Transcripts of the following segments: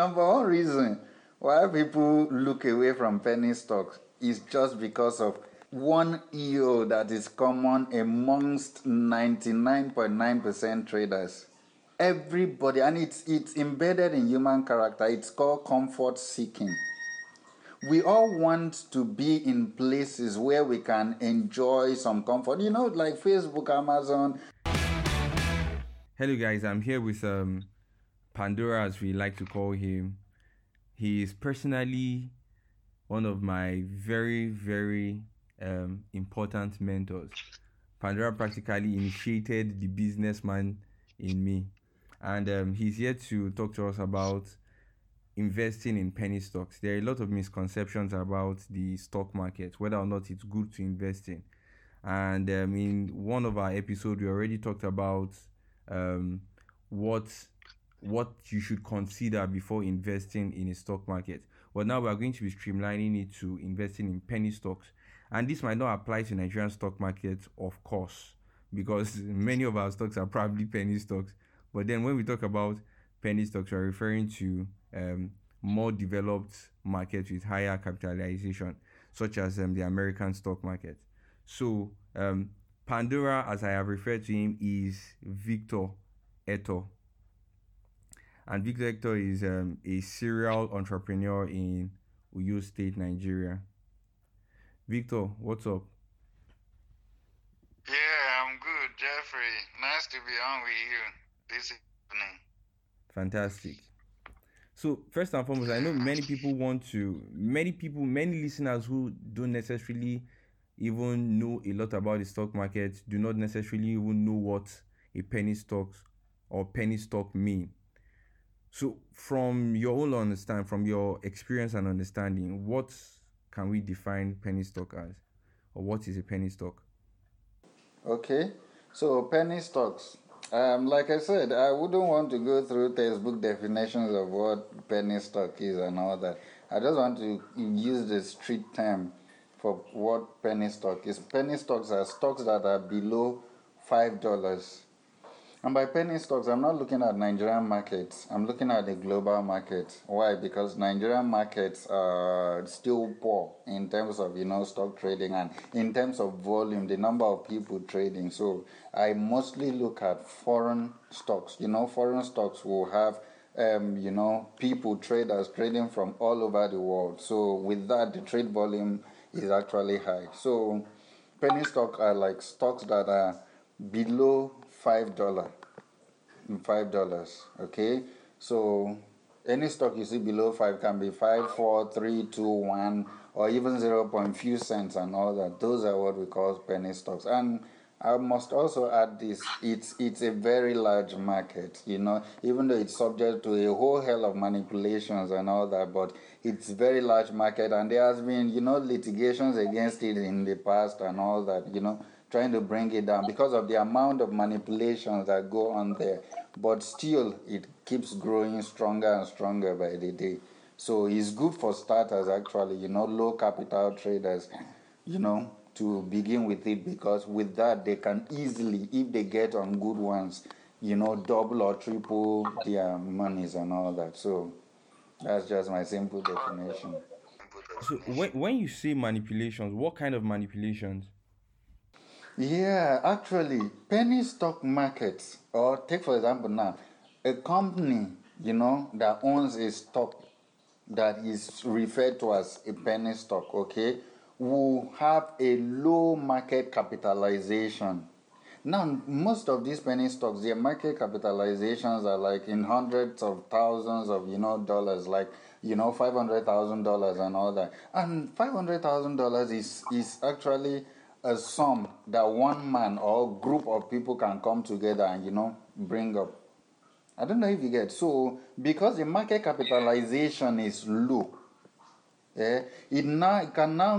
Number one reason why people look away from penny stocks is just because of one EO that is common amongst 99.9% traders. Everybody, and it's, it's embedded in human character, it's called comfort seeking. We all want to be in places where we can enjoy some comfort, you know, like Facebook, Amazon. Hello, guys, I'm here with um, Pandora, as we like to call him. He is personally one of my very, very um, important mentors. Pandora practically initiated the businessman in me. And um, he's here to talk to us about investing in penny stocks. There are a lot of misconceptions about the stock market, whether or not it's good to invest in. And um, in one of our episodes, we already talked about um, what what you should consider before investing in a stock market. But now we are going to be streamlining it to investing in penny stocks. And this might not apply to Nigerian stock market, of course, because many of our stocks are probably penny stocks. But then when we talk about penny stocks, we're referring to um, more developed markets with higher capitalization, such as um, the American stock market. So um, Pandora, as I have referred to him, is Victor Eto. And Victor Eto is um, a serial entrepreneur in Uyo State, Nigeria. Victor, what's up? Yeah, I'm good, Jeffrey. Nice to be on with you this evening. Fantastic. So first and foremost, I know many people want to, many people, many listeners who don't necessarily even know a lot about the stock market do not necessarily even know what a penny stock or penny stock mean. So from your own understanding, from your experience and understanding, what can we define penny stock as? Or what is a penny stock? Okay, so penny stocks. Um, like I said, I wouldn't want to go through textbook definitions of what penny stock is and all that. I just want to use the street term for what penny stock is. Penny stocks are stocks that are below five dollars and by penny stocks, I'm not looking at Nigerian markets. I'm looking at the global market. Why? Because Nigerian markets are still poor in terms of you know stock trading and in terms of volume, the number of people trading. So I mostly look at foreign stocks. You know, foreign stocks will have um, you know people traders trading from all over the world. So with that, the trade volume is actually high. So penny stocks are like stocks that are below five dollar five dollars okay? So any stock you see below five can be five four three two one or even zero point few cents and all that. Those are what we call penny stocks. And I must also add this it's it's a very large market you know? Even though it's subject to a whole hell of manipulations and all that but it's very large market and there has been you know litigations against it in the past and all that you know trying to bring it down because of the amount of manipulations that go on there. But still, it keeps growing stronger and stronger by the day. So it's good for starters, actually, you know, low capital traders, you know, to begin with it because with that, they can easily, if they get on good ones, you know, double or triple their monies and all that. So that's just my simple definition. So when, when you say manipulations, what kind of manipulations? Yeah, actually, penny stock markets, or take for example now, a company, you know, that owns a stock that is referred to as a penny stock, okay, will have a low market capitalization. Now, most of these penny stocks, their market capitalizations are like in hundreds of thousands of, you know, dollars, like, you know, $500,000 and all that. And $500,000 is, is actually a sum that one man or group of people can come together and you know bring up. I don't know if you get so because the market capitalization is low. Eh, it now it can now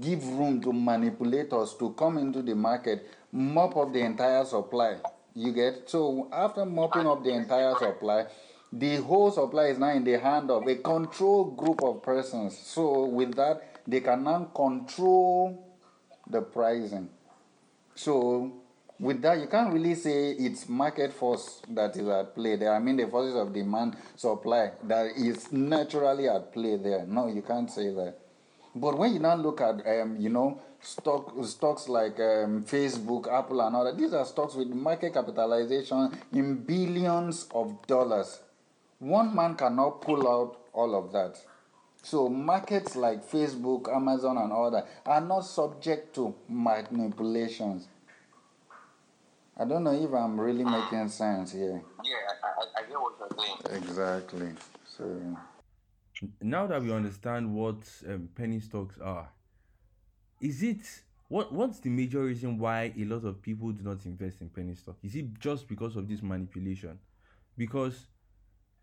give room to manipulators to come into the market, mop up the entire supply. You get so after mopping up the entire supply, the whole supply is now in the hand of a control group of persons. So with that, they can now control the pricing. So with that, you can't really say it's market force that is at play there. I mean, the forces of demand, supply that is naturally at play there. No, you can't say that. But when you now look at, um, you know, stock stocks like um, Facebook, Apple, and all that, these are stocks with market capitalization in billions of dollars. One man cannot pull out all of that. So markets like Facebook, Amazon, and all that are not subject to manipulations. I don't know if I'm really making sense here. Yeah, I, I, I get what you're saying. Exactly. So now that we understand what um, penny stocks are, is it what what's the major reason why a lot of people do not invest in penny stock? Is it just because of this manipulation? Because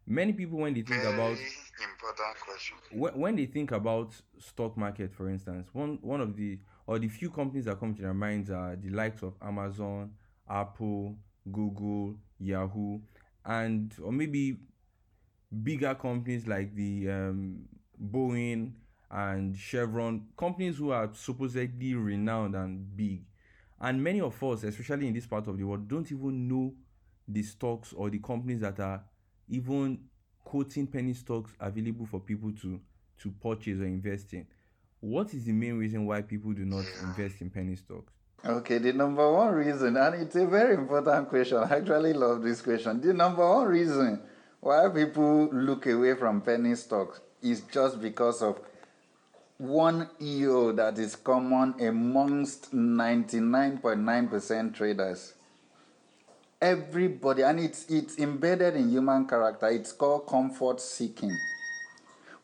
many people when they think Very about important question. when, when they think about stock market for instance one one of the or the few companies that come to their minds are the likes of amazon apple google yahoo and or maybe bigger companies like the um, boeing and chevron companies who are supposedly renowned and big and many of us especially in this part of the world don't even know the stocks or the companies that are even quoting penny stocks available for people to to purchase or invest in what is the main reason why people do not invest in penny stocks Okay, the number one reason, and it's a very important question. I actually love this question. The number one reason why people look away from penny stocks is just because of one EO that is common amongst 99.9% traders. Everybody, and it's, it's embedded in human character, it's called comfort seeking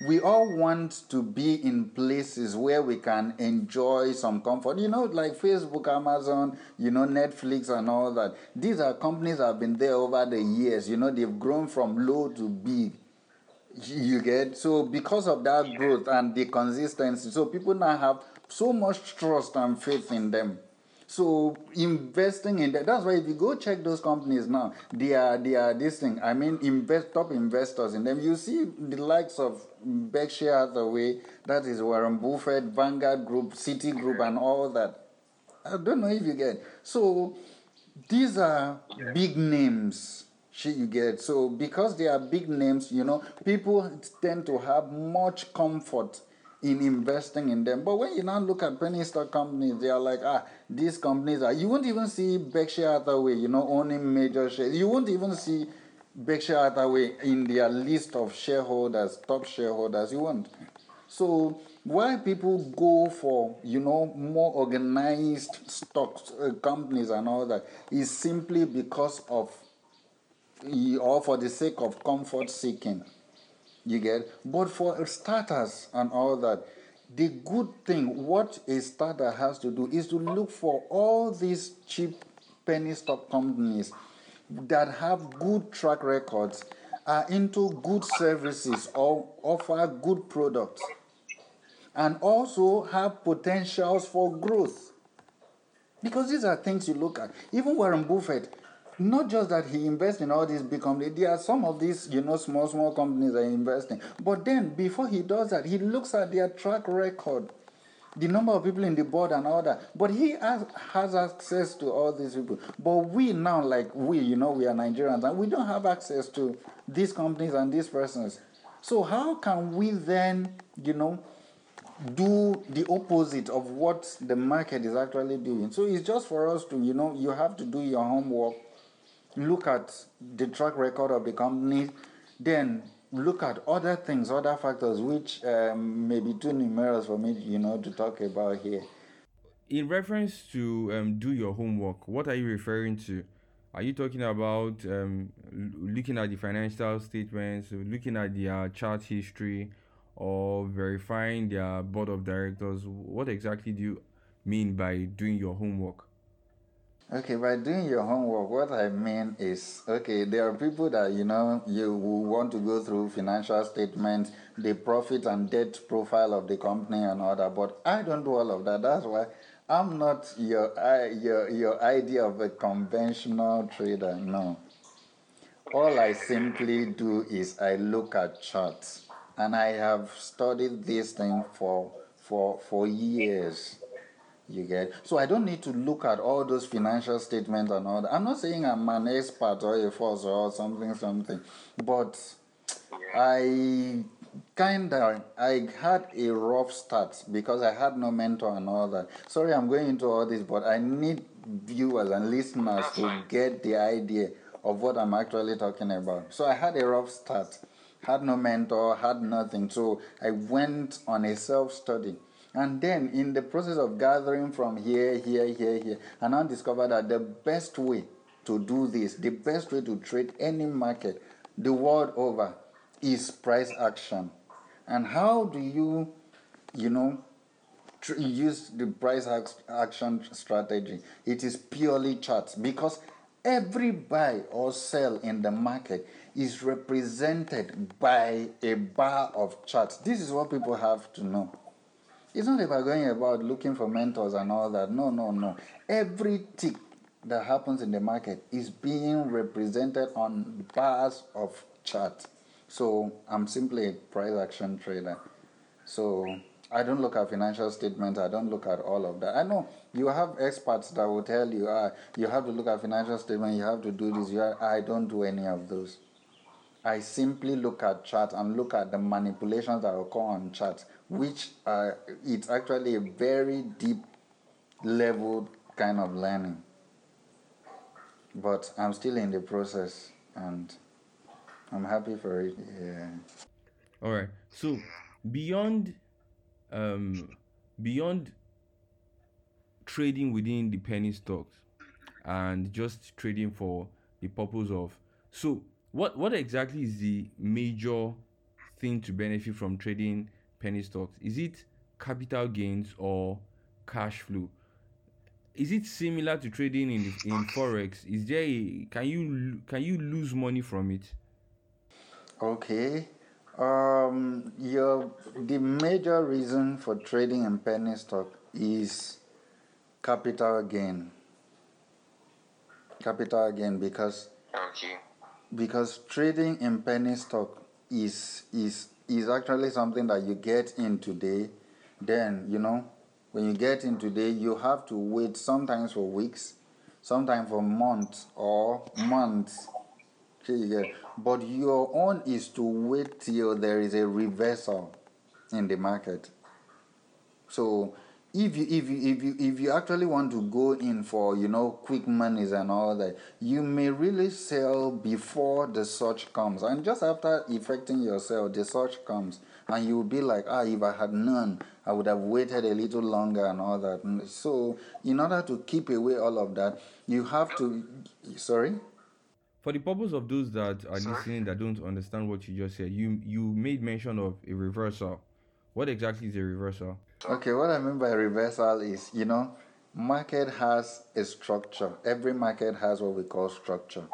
we all want to be in places where we can enjoy some comfort. You know, like Facebook, Amazon, you know, Netflix, and all that. These are companies that have been there over the years. You know, they've grown from low to big. You get so because of that growth and the consistency, so people now have so much trust and faith in them. So investing in that, that's why if you go check those companies now, they are they are this thing. I mean, invest top investors in them. You see the likes of Berkshire Hathaway, that is Warren Buffett, Vanguard Group, Citigroup, and all that. I don't know if you get. So these are big names. You get. So because they are big names, you know, people tend to have much comfort in investing in them. But when you now look at penny stock companies, they are like, ah, these companies are. You won't even see Berkshire Hathaway, you know, owning major shares. You won't even see Berkshire Hathaway in their list of shareholders, top shareholders. You won't. So why people go for you know more organized stocks uh, companies and all that is simply because of or for the sake of comfort seeking. You get? But for starters and all that, the good thing, what a starter has to do is to look for all these cheap penny stock companies that have good track records, are into good services or offer good products, and also have potentials for growth. Because these are things you look at. Even Warren Buffett, not just that he invests in all these big companies, there are some of these, you know, small, small companies that he invests in. But then before he does that, he looks at their track record, the number of people in the board and all that. But he has, has access to all these people. But we now, like we, you know, we are Nigerians and we don't have access to these companies and these persons. So how can we then, you know, do the opposite of what the market is actually doing. So it's just for us to, you know, you have to do your homework, look at the track record of the company, then look at other things, other factors which um, may be too numerous for me, you know, to talk about here. in reference to um, do your homework what are you referring to? Are you talking about um, looking at the financial statements looking at their chart history or verifying their board of directors? What exactly do you mean by doing your homework Okay, by doing your homework, what I mean is, okay, there are people that you know you will want to go through financial statements, the profit and debt profile of the company and all that, but I don't do all of that. That's why I'm not your your your idea of a conventional trader. No, all I simply do is I look at charts, and I have studied this thing for for for years. You get so I don't need to look at all those financial statements and all that. I'm not saying I'm an expert or a force or something something, but I kind of I had a rough start because I had no mentor and all that. Sorry, I'm going into all this, but I need viewers and listeners to get the idea of what I'm actually talking about. So I had a rough start, had no mentor, had nothing. So I went on a self study. And then, in the process of gathering from here, here, here, here, and I discovered that the best way to do this, the best way to trade any market the world over, is price action. And how do you, you know, tr- use the price action strategy? It is purely charts because every buy or sell in the market is represented by a bar of charts. This is what people have to know. It's not about going about looking for mentors and all that. No, no, no. Every tick that happens in the market is being represented on the bars of chart. So I'm simply a price action trader. So I don't look at financial statements. I don't look at all of that. I know you have experts that will tell you, ah, you have to look at financial statements. You have to do this. You I don't do any of those. I simply look at charts and look at the manipulations that occur on charts, which are it's actually a very deep level kind of learning. But I'm still in the process and I'm happy for it. Yeah. All right. So beyond, um, beyond trading within the penny stocks and just trading for the purpose of so what what exactly is the major thing to benefit from trading penny stocks is it capital gains or cash flow is it similar to trading in in forex is there a, can you can you lose money from it Okay. Um, your the major reason for trading in penny stock is capital gain. Capital gain because okay. Because trading in penny stock is is is actually something that you get in today. Then you know when you get in today, you have to wait sometimes for weeks, sometimes for months or months. But your own is to wait till there is a reversal in the market. So if you if you if you if you actually want to go in for you know quick monies and all that, you may really sell before the search comes, and just after effecting yourself, the search comes, and you'll be like, ah, if I had known, I would have waited a little longer and all that. So in order to keep away all of that, you have to. Sorry for the purpose of those that are Sorry? listening that don't understand what you just said, you you made mention of a reversal. What exactly is a reversal? Okay, what I mean by reversal is, you know, market has a structure. Every market has what we call structure.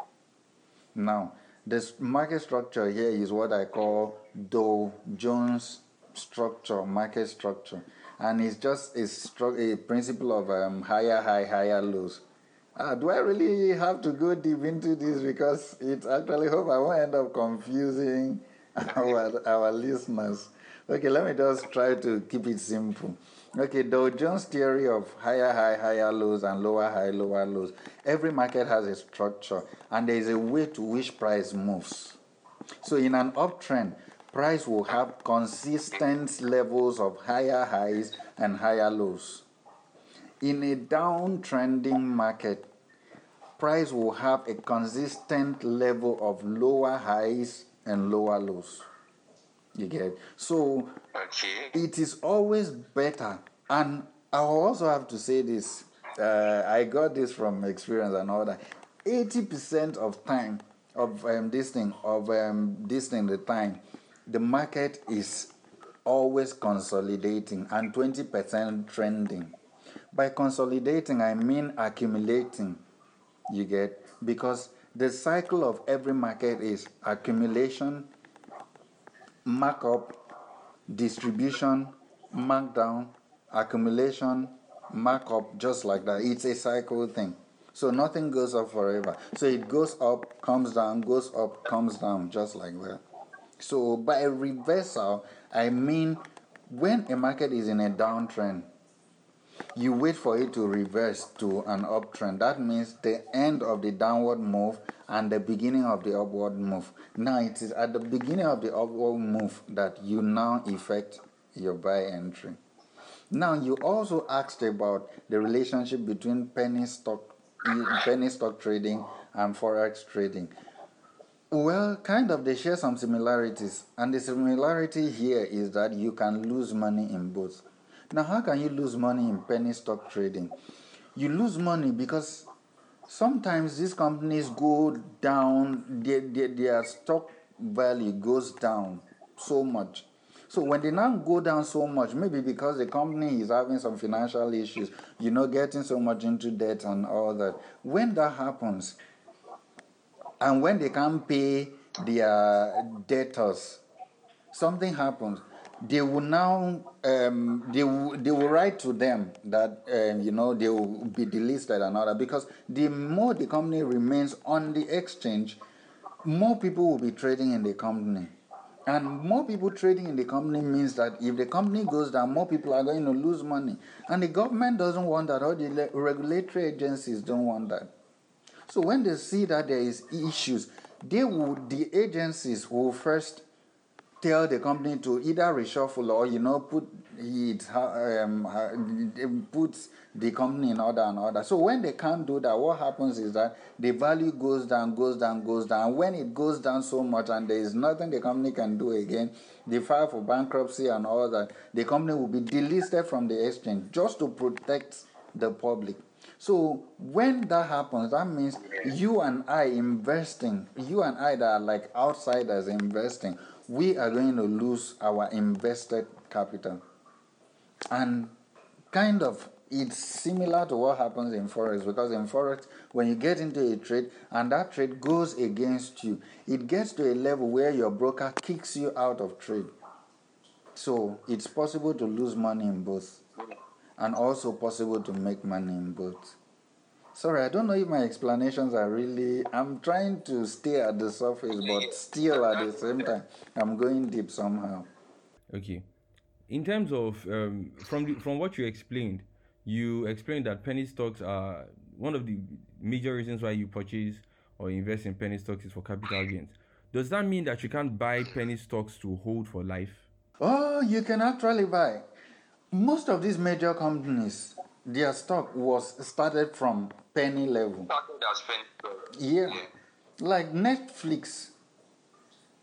Now, this market structure here is what I call Dow Jones structure, market structure, and it's just a, stru- a principle of um, higher high, higher lows. Uh, do I really have to go deep into this because it actually hope I won't end up confusing our our listeners. Okay, let me just try to keep it simple. Okay, Dow Jones theory of higher high, higher lows and lower high, lower lows. Every market has a structure and there is a way to which price moves. So in an uptrend, price will have consistent levels of higher highs and higher lows. In a downtrending market, price will have a consistent level of lower highs and lower lows. You get so okay. it is always better, and I also have to say this. Uh, I got this from experience and all that. Eighty percent of time of um, this thing of um, this thing the time, the market is always consolidating and twenty percent trending. By consolidating, I mean accumulating you get? Because the cycle of every market is accumulation, markup, distribution, markdown, accumulation, markup, just like that. It's a cycle thing. So nothing goes up forever. So it goes up, comes down, goes up, comes down, just like that. So by reversal, I mean when a market is in a downtrend, You wait for it to reverse to an uptrend. That means the end of the downward move and the beginning of the upward move. Now it is at the beginning of the upward move that you now effect your buy entry. Now you also asked about the relationship between penny stock penny stock trading and forex trading. Well, kind of, they share some similarities, and the similarity here is that you can lose money in both. Now, how can you lose money in penny stock trading? You lose money because sometimes these companies go down, their, their, their stock value goes down so much. So when they now go down so much, maybe because the company is having some financial issues, you know, getting so much into debt and all that. When that happens, and when they can't pay their debtors, something happens. They will now um, they will, they will write to them that um, you know they will be delisted and that because the more the company remains on the exchange, more people will be trading in the company. And more people trading in the company means that if the company goes down, more people are going to lose money. And the government doesn't want that, or the regulatory agencies don't want that. So when they see that there is issues, they will the agencies will first tell the company to either reshuffle or you know put it um, puts the company in order and order. So when they can't do that, what happens is that the value goes down, goes down, goes down. When it goes down so much and there is nothing the company can do again, they file for bankruptcy and all that. The company will be delisted from the exchange just to protect the public. So when that happens, that means you and I investing, you and I that are like outsiders investing, we are going to lose our invested capital. And kind of it's similar to what happens in forex because in forex when you get into a trade and that trade goes against you it gets to a level where your broker kicks you out of trade so it's possible to lose money in both and also possible to make money in both sorry i don't know if my explanations are really i'm trying to stay at the surface but still at the same time i'm going deep somehow okay in terms of um, from the, from what you explained, you explained that penny stocks are one of the major reasons why you purchase or invest in penny stocks is for capital gains. Does that mean that you can't buy penny stocks to hold for life? Oh, you can actually buy. Most of these major companies, their stock was started from penny level. Yeah. Like Netflix.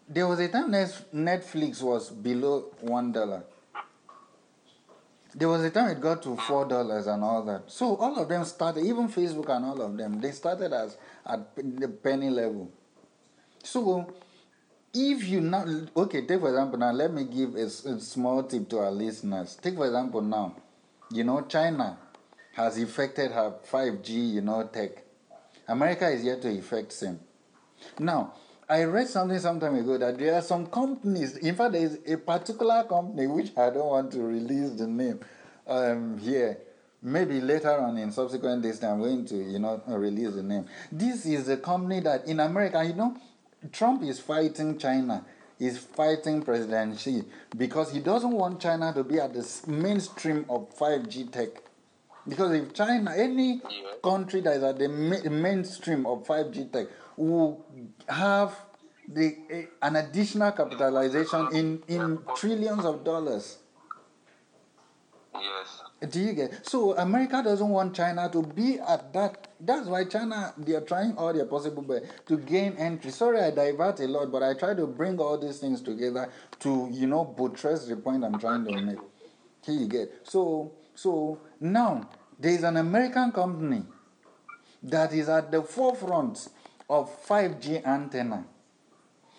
There was a time Netflix was below one dollar. There was a time it got to four dollars and all that. So all of them started, even Facebook and all of them, they started as at the penny level. So if you now okay, take for example now, let me give a, a small tip to our listeners. Take for example now, you know China has effected her 5G, you know, tech. America is yet to effect same. Now, I read something some time ago that there are some companies, in fact, there is a particular company which I don't want to release the name um, here. Maybe later on in subsequent days, I'm going to, you know, release the name. This is a company that in America, you know, Trump is fighting China, is fighting President Xi because he doesn't want China to be at the mainstream of 5G tech. Because if China, any country that is at the mainstream of 5G tech, will have the, eh, an additional capitalization in, in trillions of dollars. Yes. Do you get? So America doesn't want China to be at that. That's why China they are trying all their possible best to gain entry. Sorry, I divert a lot, but I try to bring all these things together to you know buttress the point I'm trying to make. Here you get. So so now there is an American company that is at the forefront of 5G antenna.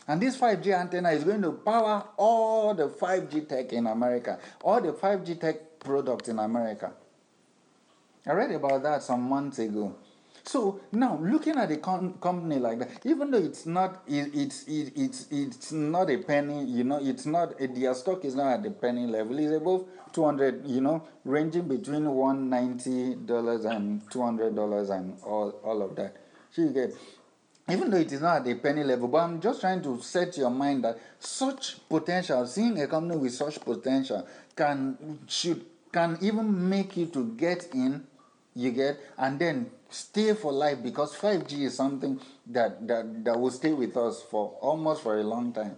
And this 5G antenna is going to power all the 5G tech in America, all the 5G tech products in America. I read about that some months ago. So now, looking at a com- company like that, even though it's not, it, it's it, it's it's not a penny, you know, it's not their stock is not at the penny level. It's above two hundred, you know, ranging between one ninety dollars and two hundred dollars and all all of that. So you get even though it is not at the penny level, but I'm just trying to set your mind that such potential, seeing a company with such potential, can should can even make you to get in, you get, and then stay for life because 5G is something that, that, that will stay with us for almost for a long time.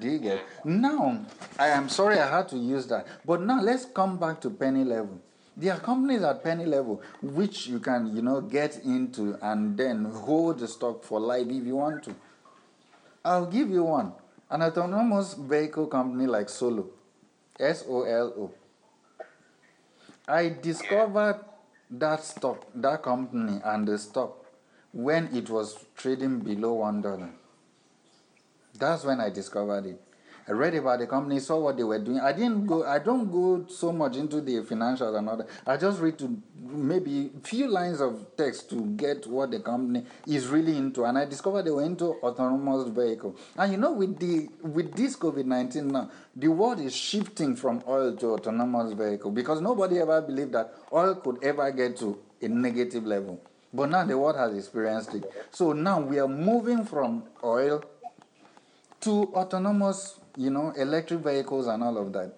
Do you, get? Now, I am sorry I had to use that, but now let's come back to penny level. There are companies at penny level which you can, you know, get into and then hold the stock for life if you want to. I'll give you one. An autonomous vehicle company like Solo, S O L O. I discovered that stock, that company and the stock when it was trading below one dollar. That's when I discovered it. I read about the company, saw what they were doing. I didn't go. I don't go so much into the financials and all that. I just read to maybe few lines of text to get what the company is really into, and I discovered they were into autonomous vehicle. And you know, with the with this COVID nineteen now, the world is shifting from oil to autonomous vehicle because nobody ever believed that oil could ever get to a negative level. But now the world has experienced it. So now we are moving from oil to autonomous, you know, electric vehicles and all of that.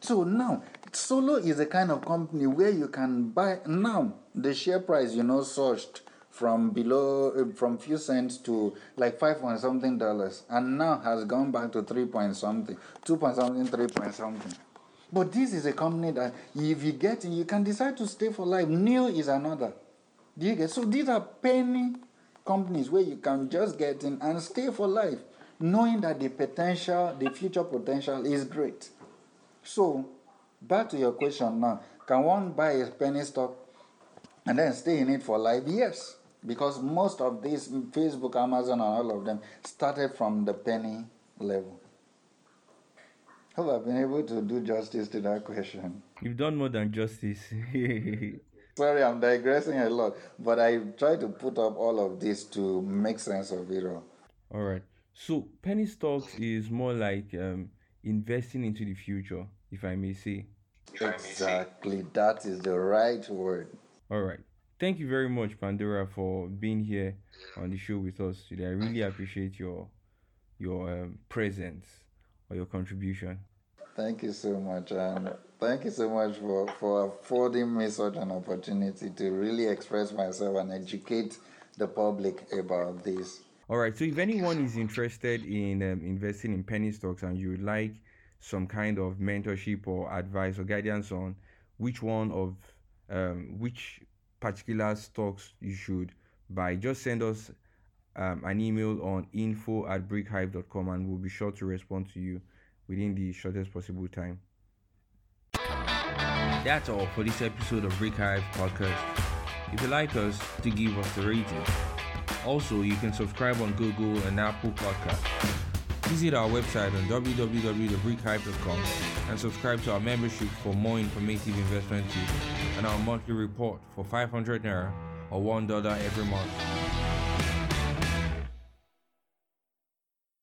So now, Solo is a kind of company where you can buy. Now, the share price, you know, surged from below, uh, from few cents to like five point something dollars, and now has gone back to three point something, two point something, three point something. But this is a company that if you get in, you can decide to stay for life. NIO is another. Do you get? So these are penny companies where you can just get in and stay for life knowing that the potential, the future potential is great. So, back to your question now can one buy a penny stock and then stay in it for life? Yes, because most of these Facebook, Amazon, and all of them started from the penny level. Hope I've been able to do justice to that question. You've done more than justice. Sorry, I'm digressing a lot, but I try to put up all of this to make sense of it all. All right. So penny stocks is more like um, investing into the future, if I may say. Exactly, that is the right word. All right. Thank you very much, Pandora, for being here on the show with us today. I really appreciate your your um, presence or your contribution. Thank you so much, and thank you so much for, for affording me such an opportunity to really express myself and educate the public about this. All right. So if anyone is interested in um, investing in penny stocks and you would like some kind of mentorship or advice or guidance on which one of um, which particular stocks you should buy, just send us um, an email on info at brickhive.com and we'll be sure to respond to you within the shortest possible time. That's all for this episode of Brick Hive Podcast. If you like us, to give us a rating. Also, you can subscribe on Google and Apple Podcasts. Visit our website on www.thebrickhive.com and subscribe to our membership for more informative investment tips and our monthly report for 500 naira or $1 every month.